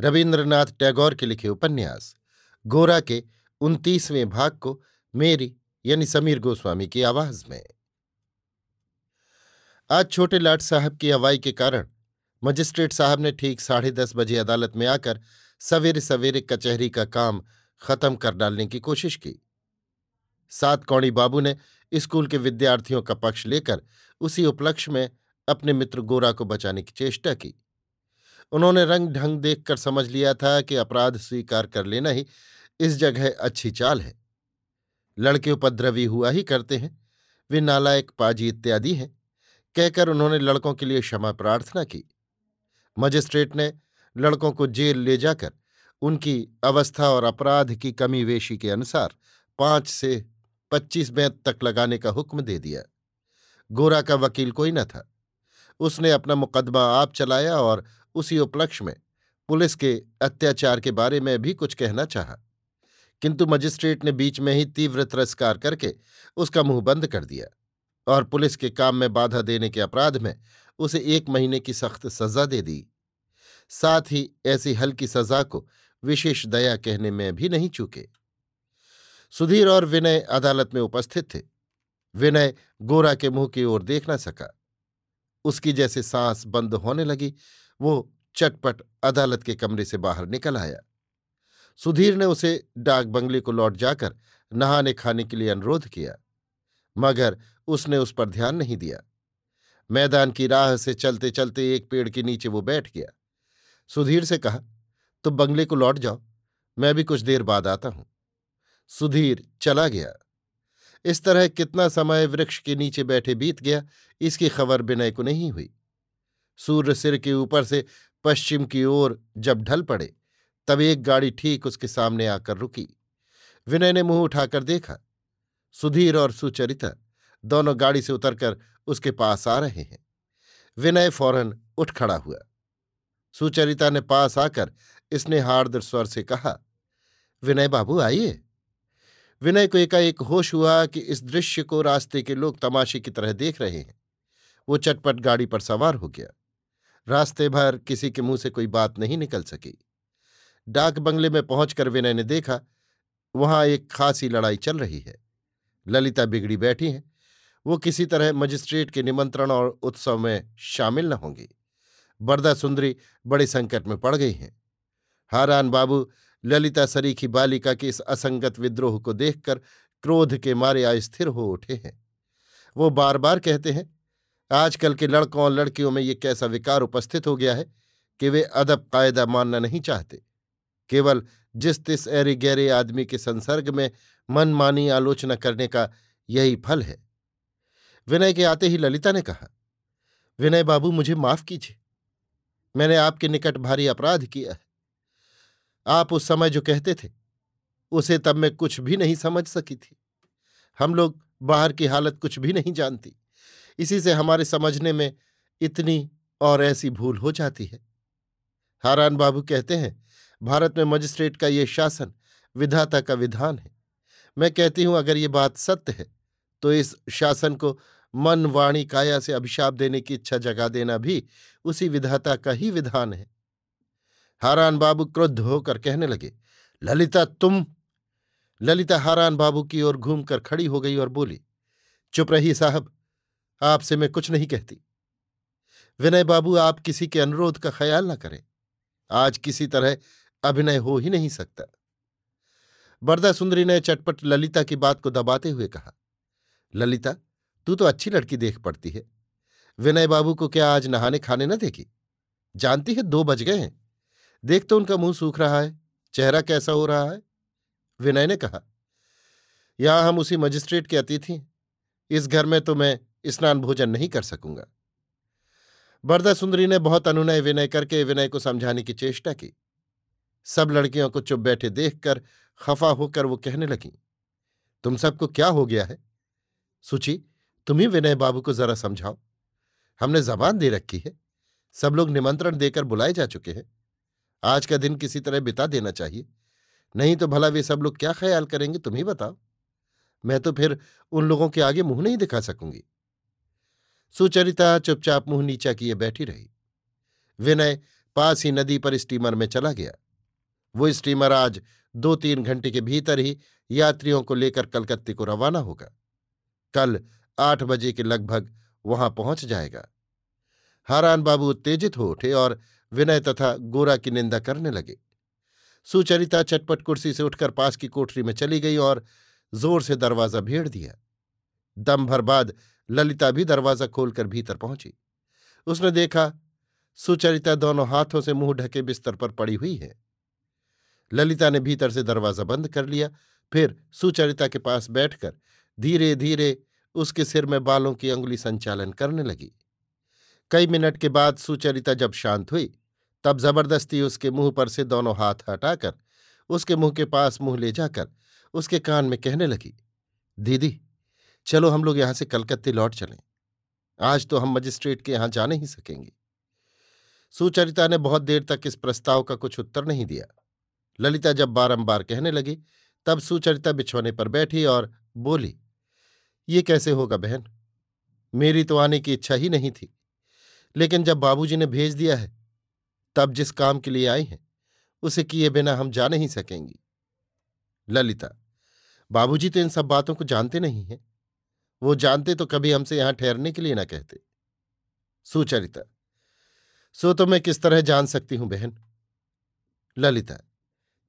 रविन्द्रनाथ टैगोर के लिखे उपन्यास, गोरा के उनतीसवें भाग को मेरी, यानी समीर गोस्वामी की आवाज़ में। आज छोटे लाट साहब की हवाई के कारण मजिस्ट्रेट साहब ने ठीक साढ़े दस बजे अदालत में आकर सवेरे सवेरे कचहरी का काम खत्म कर डालने की कोशिश की। सात कौड़ी बाबू ने स्कूल के विद्यार्थियों का पक्ष लेकर उसी उपलक्ष्य में अपने मित्र गोरा को बचाने की चेष्टा की। उन्होंने रंग ढंग देखकर समझ लिया था कि अपराध स्वीकार कर लेना ही इस जगह अच्छी चाल है। लड़के उपद्रवी हुआ ही करते हैं, वे नालायक पाजी इत्यादि हैं। कहकर उन्होंने लड़कों के लिए क्षमा प्रार्थना की। मजिस्ट्रेट ने लड़कों को जेल ले जाकर उनकी अवस्था और अपराध की कमी वेशी के अनुसार पाँच से पच्चीस बैंत तक लगाने का हुक्म दे दिया। गोरा का वकील कोई न था। उसने अपना मुकदमा आप चलाया और उसी उपलक्ष्य में। पुलिस के अत्याचार के बारे में भी कुछ कहना चाहा। किंतु मजिस्ट्रेट ने बीच में ही तीव्र तिरस्कार करके उसका मुँह बंद कर दिया और पुलिस के काम में बाधा देने के अपराध में उसे एक महीने की सख्त सजा दे दी। साथ ही ऐसी हल्की सजा को विशेष दया कहने में भी नहीं चूके। सुधीर और विनय अदालत में उपस्थित थे। विनय गोरा के मुँह की ओर देख न सका। उसकी जैसे सांस बंद होने लगी वो चटपट अदालत के कमरे से बाहर निकल आया। सुधीर ने उसे डाक बंगले को लौट जाकर नहाने खाने के लिए अनुरोध किया, मगर उसने उस पर ध्यान नहीं दिया। मैदान की राह से चलते चलते एक पेड़ के नीचे वो बैठ गया। सुधीर से कहा तुम बंगले को लौट जाओ, मैं भी कुछ देर बाद आता हूँ। सुधीर चला गया। इस तरह कितना समय वृक्ष के नीचे बैठे बीत गया, इसकी खबर विनय को नहीं हुई। सूर्य सिर के ऊपर से पश्चिम की ओर जब ढल पड़े, तब एक गाड़ी ठीक उसके सामने आकर रुकी। विनय ने मुँह उठाकर देखा, सुधीर और सुचरिता दोनों गाड़ी से उतरकर उसके पास आ रहे हैं। विनय फ़ौरन उठ खड़ा हुआ। सुचरिता ने पास आकर इसने हार्द स्वर से कहा, विनय बाबू, आइए। विनय को एकाएक होश हुआ कि इस दृश्य को रास्ते के लोग तमाशे की तरह देख रहे हैं। वो चटपट गाड़ी पर सवार हो गया। रास्ते भर किसी के मुँह से कोई बात नहीं निकल सकी। डाक बंगले में पहुंचकर विनय ने देखा, वहाँ एक खासी लड़ाई चल रही है। ललिता बिगड़ी बैठी हैं। वो किसी तरह मजिस्ट्रेट के निमंत्रण और उत्सव में शामिल न होंगी। बरदा सुंदरी बड़े संकट में पड़ गई हैं। हारान बाबू, ललिता सरीखी बालिका के इस असंगत विद्रोह को देखकर क्रोध के मारे अस्थिर हो उठे हैं। वो बार बार कहते हैं आजकल के लड़कों और लड़कियों में ये कैसा विकार उपस्थित हो गया है कि वे अदब कायदा मानना नहीं चाहते। केवल जिस तिस ऐरे गहरे आदमी के संसर्ग में मनमानी आलोचना करने का यही फल है। विनय के आते ही ललिता ने कहा, विनय बाबू, मुझे माफ़ कीजिए। मैंने आपके निकट भारी अपराध किया है। आप उस समय जो कहते थे, उसे तब मैं कुछ भी नहीं समझ सकी थी। हम लोग बाहर की हालत कुछ भी नहीं जानती। इसी से हमारे समझने में इतनी और ऐसी भूल हो जाती है। हारान बाबू कहते हैं, भारत में मजिस्ट्रेट का ये शासन विधाता का विधान है। मैं कहती हूँ, अगर ये बात सत्य है तो इस शासन को मन वाणी काया से अभिशाप देने की इच्छा जगा देना भी उसी विधाता का ही विधान है। हारान बाबू क्रुद्ध होकर कहने लगे, ललिता, तुम ललिता हारान बाबू की ओर घूमकर खड़ी हो गई और बोली, चुप रही साहब आपसे मैं कुछ नहीं कहती। विनय बाबू, आप किसी के अनुरोध का ख्याल न करें। आज किसी तरह अभिनय हो ही नहीं सकता। बरदा सुंदरी ने चटपट ललिता की बात को दबाते हुए कहा, ललिता, तू तो अच्छी लड़की देख पड़ती है। विनय बाबू को क्या आज नहाने खाने न देगी? जानती है, दो बज गए हैं। देख तो उनका मुँह सूख रहा है, चेहरा कैसा हो रहा है? विनय ने कहा, यहाँ हम उसी मजिस्ट्रेट के अतिथि इस घर में तो मैं स्नान भोजन नहीं कर सकूँगा। बरदा सुंदरी ने बहुत अनुनय विनय करके विनय को समझाने की चेष्टा की। सब लड़कियों को चुप बैठे देखकर खफा होकर वो कहने लगी, तुम सबको क्या हो गया है? सुची, तुम ही विनय बाबू को जरा समझाओ। हमने जबान दे रखी है। सब लोग निमंत्रण देकर बुलाए जा चुके हैं। आज का दिन किसी तरह बिता देना चाहिए। नहीं तो भला वे सब लोग क्या ख्याल करेंगे, तुम ही बताओ। मैं तो फिर उन लोगों के आगे मुँह नहीं दिखा सकूँगी। सुचरिता चुपचाप मुँह नीचा किए बैठी रही। विनय पास ही नदी पर स्टीमर में चला गया। वो स्टीमर आज दो तीन घंटे के भीतर ही यात्रियों को लेकर कलकत्ते को रवाना होगा। कल आठ बजे के लगभग वहाँ पहुँच जाएगा। हारान बाबू उत्तेजित हो उठे और विनय तथा गोरा की निंदा करने लगे। सुचरिता चटपट कुर्सी से उठकर पास की कोठरी में चली गई और ज़ोर से दरवाज़ा भेड़ दिया। दम भर बाद ललिता भी दरवाज़ा खोलकर भीतर पहुँची। उसने देखा, सुचरिता दोनों हाथों से मुँह ढके बिस्तर पर पड़ी हुई है। ललिता ने भीतर से दरवाज़ा बंद कर लिया, फिर सुचरिता के पास बैठकर धीरे धीरे उसके सिर में बालों की अंगुली संचालन करने लगी। कई मिनट के बाद सुचरिता जब शांत हुई, तब ज़बरदस्ती उसके मुँह पर से दोनों हाथ हटाकर उसके मुँह के पास मुँह ले जाकर उसके कान में कहने लगी, दीदी चलो हम लोग यहाँ से कलकत्ते लौट चलें। आज तो हम मजिस्ट्रेट के यहाँ जा नहीं सकेंगे। सुचरिता ने बहुत देर तक इस प्रस्ताव का कुछ उत्तर नहीं दिया। ललिता जब बारंबार कहने लगी, तब सुचरिता बिछौने पर बैठी और बोली, ये कैसे होगा बहन? मेरी तो आने की इच्छा ही नहीं थी। लेकिन जब बाबूजी ने भेज दिया है, तब जिस काम के लिए आई हैं, उसे किए बिना हम जा नहीं सकेंगी। ललिता, बाबूजी तो इन सब बातों को जानते नहीं हैं। वो जानते तो कभी हमसे यहाँ ठहरने के लिए ना कहते। सुचरिता, सो तो मैं किस तरह जान सकती हूँ बहन? ललिता,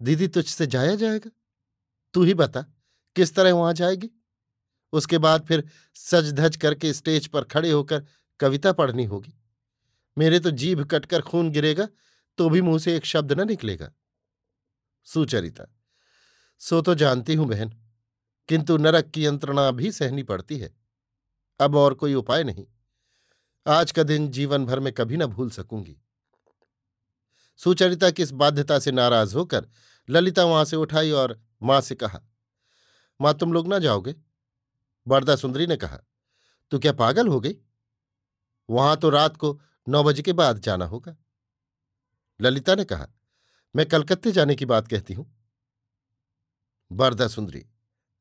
दीदी तुझसे जाया जाएगा? तू ही बता, किस तरह वहाँ जाएगी? उसके बाद फिर सज धज करके स्टेज पर खड़े होकर कविता पढ़नी होगी। मेरे तो जीभ कटकर खून गिरेगा तो भी मुँह से एक शब्द न निकलेगा। सुचरिता, सो तो जानती हूँ बहन किंतु नरक की यंत्रणा भी सहनी पड़ती है। अब और कोई उपाय नहीं। आज का दिन जीवन भर में कभी न भूल सकूँगी। सुचरिता की इस बाध्यता से नाराज़ होकर ललिता वहाँ से उठाई और माँ से कहा, माँ, तुम लोग ना जाओगे? बरदा सुंदरी ने कहा, तू क्या पागल हो गई? वहाँ तो रात को नौ बजे के बाद जाना होगा। ललिता ने कहा, मैं कलकत्ते जाने की बात कहती हूँ। बरदा सुंदरी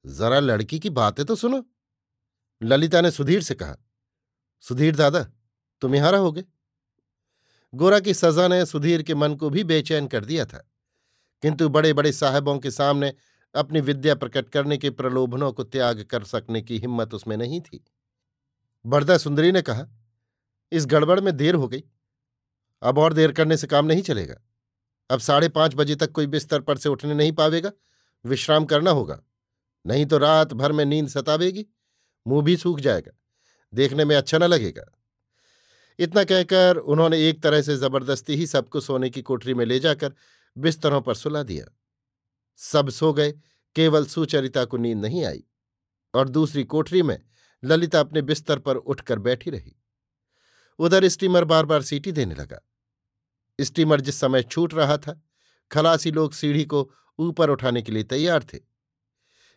जरा लड़की की बातें तो सुनो। ललिता ने सुधीर से कहा, सुधीर दादा, तुम यहाँ रहोगे? गोरा की सजा ने सुधीर के मन को भी बेचैन कर दिया था। किंतु बड़े बड़े साहबों के सामने अपनी विद्या प्रकट करने के प्रलोभनों को त्याग कर सकने की हिम्मत उसमें नहीं थी। बरदा सुंदरी ने कहा, इस गड़बड़ में देर हो गई। अब और देर करने से काम नहीं चलेगा। अब साढ़े पाँच बजे तक कोई बिस्तर पर से उठने नहीं पावेगा। विश्राम करना होगा। नहीं तो रात भर में नींद सतावेगी। मुँह भी सूख जाएगा। देखने में अच्छा न लगेगा। इतना कहकर उन्होंने एक तरह से ज़बरदस्ती ही सबको सोने की कोठरी में ले जाकर बिस्तरों पर सुला दिया। सब सो गए। केवल सुचरिता को नींद नहीं आई और दूसरी कोठरी में ललिता अपने बिस्तर पर उठकर बैठी रही। उधर स्टीमर बार बार सीटी देने लगा। स्टीमर जिस समय छूट रहा था, खलासी लोग सीढ़ी को ऊपर उठाने के लिए तैयार थे।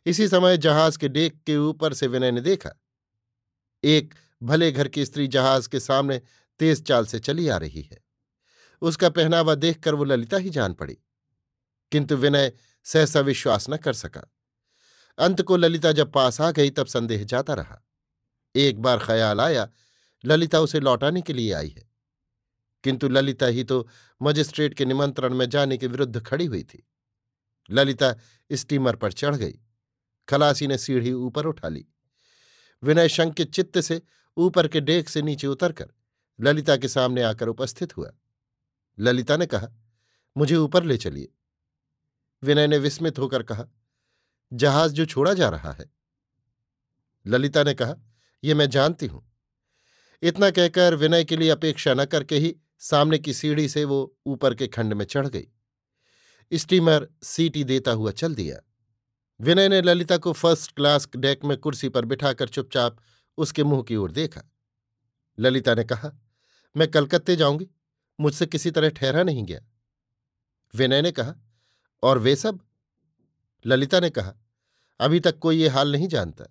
इसी समय जहाज़ के डेक के ऊपर से विनय ने देखा। एक भले घर की स्त्री जहाज़ के सामने तेज चाल से चली आ रही है। उसका पहनावा देखकर वो ललिता ही जान पड़ी। किंतु विनय सहसा विश्वास न कर सका। अंत को ललिता जब पास आ गई तब संदेह जाता रहा। एक बार ख्याल आया, ललिता उसे लौटाने के लिए आई है। किंतु ललिता ही तो मजिस्ट्रेट के निमंत्रण में जाने के विरुद्ध खड़ी हुई थी। ललिता स्टीमर पर चढ़ गई। खलासी ने सीढ़ी ऊपर उठा ली। विनय शंकित चित्त से ऊपर के डेक से नीचे उतरकर ललिता के सामने आकर उपस्थित हुआ। ललिता ने कहा, मुझे ऊपर ले चलिए। विनय ने विस्मित होकर कहा, जहाज़ जो छोड़ा जा रहा है। ललिता ने कहा यह मैं जानती हूँ। इतना कहकर विनय के लिए अपेक्षा न करके ही सामने की सीढ़ी से वो ऊपर के खंड में चढ़ गई। स्टीमर सीटी देता हुआ चल दिया। विनय ने ललिता को फ़र्स्ट क्लास डेक में कुर्सी पर बिठाकर चुपचाप उसके मुँह की ओर देखा। ललिता ने कहा, मैं कलकत्ते जाऊँगी, मुझसे किसी तरह ठहरा नहीं गया। विनय ने कहा, और वे सब? ललिता ने कहा, अभी तक कोई ये हाल नहीं जानता।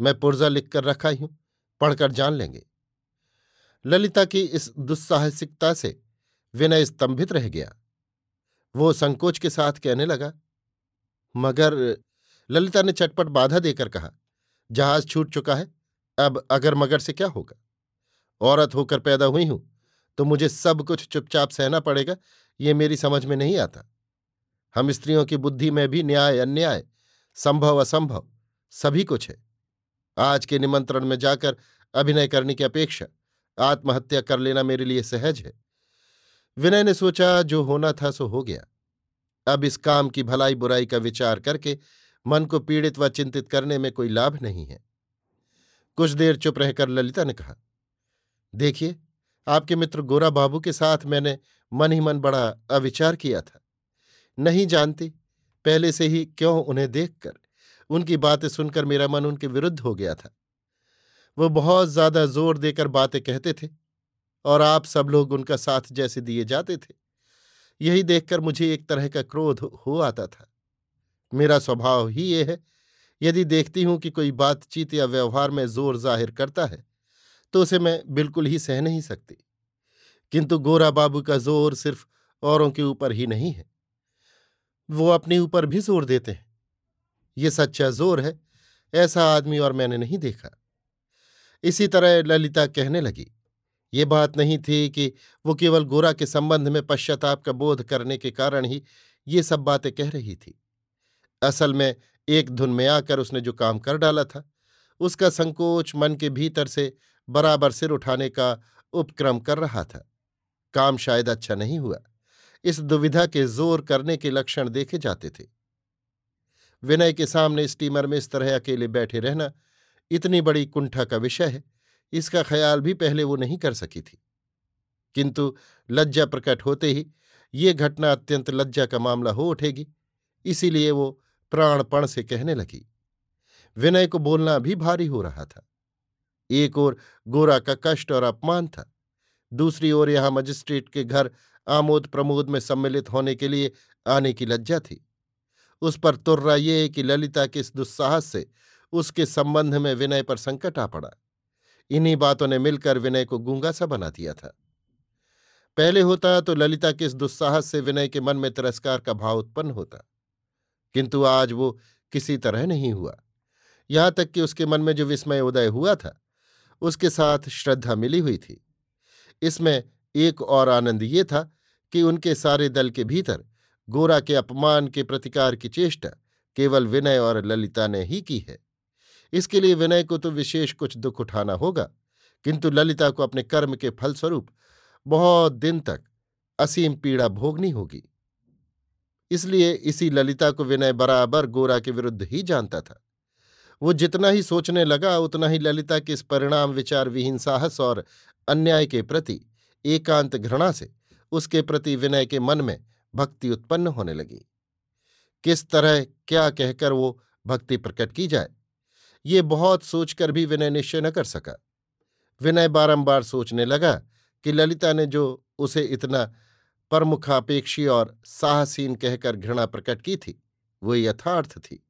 मैं पुर्जा लिखकर रखा ही हूँ, पढ़कर जान लेंगे। ललिता की इस दुस्साहसिकता से विनय स्तंभित रह गया। वो संकोच के साथ कहने लगा मगर ललिता ने चटपट बाधा देकर कहा, जहाज़ छूट चुका है, अब अगर मगर से क्या होगा? औरत होकर पैदा हुई हूँ तो मुझे सब कुछ चुपचाप सहना पड़ेगा, ये मेरी समझ में नहीं आता। हम स्त्रियों की बुद्धि में भी न्याय, अन्याय, संभव, असंभव, सभी कुछ है। आज के निमंत्रण में जाकर अभिनय करने की अपेक्षा, आत्महत्या कर लेना मेरे लिए सहज है। विनय ने सोचा, जो होना था सो हो गया। अब इस काम की भलाई बुराई का विचार करके मन को पीड़ित व चिंतित करने में कोई लाभ नहीं है। कुछ देर चुप रहकर ललिता ने कहा, देखिए, आपके मित्र गोरा बाबू के साथ मैंने मन ही मन बड़ा अविचार किया था। नहीं जानती, पहले से ही क्यों उन्हें देखकर? उनकी बातें सुनकर मेरा मन उनके विरुद्ध हो गया था। वो बहुत ज़्यादा ज़ोर देकर बातें कहते थे और आप सब लोग उनका साथ जैसे दिए जाते थे। यही देखकर मुझे एक तरह का क्रोध हो आता था। मेरा स्वभाव ही ये है, यदि देखती हूँ कि कोई बातचीत या व्यवहार में ज़ोर ज़ाहिर करता है तो उसे मैं बिल्कुल ही सह नहीं सकती। किंतु गोरा बाबू का ज़ोर सिर्फ़ औरों के ऊपर ही नहीं है। वो अपने ऊपर भी ज़ोर देते हैं। ये सच्चा ज़ोर है, ऐसा आदमी और मैंने नहीं देखा। इसी तरह ललिता कहने लगी ये बात नहीं थी कि वो केवल गोरा के संबंध में पश्चाताप का बोध करने के कारण ही ये सब बातें कह रही थी। असल में एक धुन में आकर उसने जो काम कर डाला था, उसका संकोच मन के भीतर से बराबर सिर उठाने का उपक्रम कर रहा था। काम शायद अच्छा नहीं हुआ। इस दुविधा के ज़ोर करने के लक्षण देखे जाते थे। विनय के सामने स्टीमर में इस तरह अकेले बैठे रहना इतनी बड़ी कुंठा का विषय है। इसका ख्याल भी पहले वो नहीं कर सकी थी। किंतु लज्जा प्रकट होते ही ये घटना अत्यंत लज्जा का मामला हो उठेगी, इसीलिए वो प्राणपण से कहने लगी। विनय को बोलना भी भारी हो रहा था। एक ओर गोरा का कष्ट और अपमान था, दूसरी ओर यहाँ मजिस्ट्रेट के घर आमोद प्रमोद में सम्मिलित होने के लिए आने की लज्जा थी। उस पर तुर्रा ये कि ललिता के इस दुस्साहस से उसके संबंध में विनय पर संकट आ पड़ा। इन्हीं बातों ने मिलकर विनय को गूँगा सा बना दिया था। पहले होता तो ललिता के इस दुस्साहस से विनय के मन में तिरस्कार का भाव उत्पन्न होता, किंतु आज वो किसी तरह नहीं हुआ। यहाँ तक कि उसके मन में जो विस्मय उदय हुआ था, उसके साथ श्रद्धा मिली हुई थी। इसमें एक और आनंद ये था कि उनके सारे दल के भीतर गोरा के अपमान के प्रतिकार की चेष्टा केवल विनय और ललिता ने ही की है। इसके लिए विनय को तो विशेष कुछ दुख उठाना होगा। किंतु ललिता को अपने कर्म के फलस्वरूप बहुत दिन तक असीम पीड़ा भोगनी होगी। इसलिए इसी ललिता को विनय बराबर गोरा के विरुद्ध ही जानता था। वो जितना ही सोचने लगा, उतना ही ललिता के इस परिणाम विचार विहीन साहस और अन्याय के प्रति एकांत घृणा से उसके प्रति विनय के मन में भक्ति उत्पन्न होने लगी। किस तरह, क्या कहकर वो भक्ति प्रकट की जाए? ये बहुत सोचकर भी विनय निश्चय न कर सका। विनय बारंबार सोचने लगा कि ललिता ने जो उसे इतना प्रमुखापेक्षी और साहसीन कहकर घृणा प्रकट की थी, वो यथार्थ थी।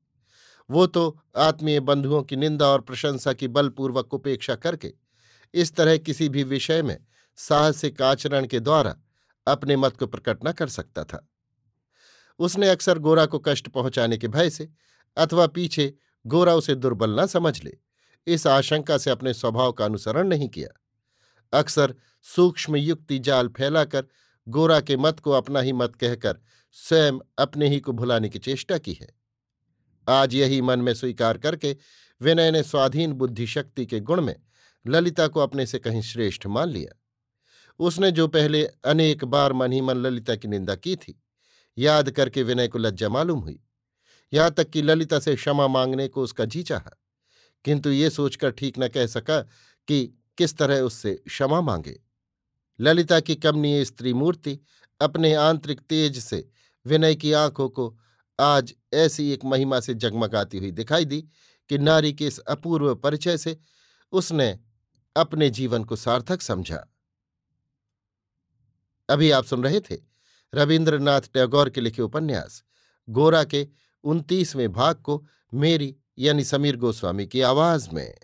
वो तो आत्मीय बंधुओं की निंदा और प्रशंसा की बलपूर्वक उपेक्षा करके इस तरह किसी भी विषय में साहसिक आचरण के द्वारा अपने मत को प्रकट न कर सकता था। उसने अक्सर गोरा को कष्ट पहुँचाने के भय से अथवा पीछे गोरा उसे दुर्बल न समझ ले। इस आशंका से अपने स्वभाव का अनुसरण नहीं किया। अक्सर सूक्ष्म युक्ति जाल फैलाकर गोरा के मत को अपना ही मत कहकर स्वयं अपने ही को भुलाने की चेष्टा की है। आज यही मन में स्वीकार करके विनय ने स्वाधीन बुद्धि शक्ति के गुण में ललिता को अपने से कहीं श्रेष्ठ मान लिया। उसने जो पहले अनेक बार मन ही मन ललिता की निंदा की थी, याद करके विनय को लज्जा मालूम हुई। यहाँ तक कि ललिता से क्षमा मांगने को उसका जी चाहा। किंतु ये सोचकर ठीक न कह सका कि किस तरह उससे क्षमा मांगे। ललिता की कमनीय स्त्री मूर्ति अपने आंतरिक तेज से विनय की आँखों को आज ऐसी एक महिमा से जगमगाती हुई दिखाई दी कि नारी के इस अपूर्व परिचय से उसने अपने जीवन को सार्थक समझा। अभी आप सुन रहे थे रविन्द्रनाथ टैगोर के लिखे उपन्यास, गोरा के उनतीसवें भाग को मेरी यानी समीर गोस्वामी की आवाज़ में।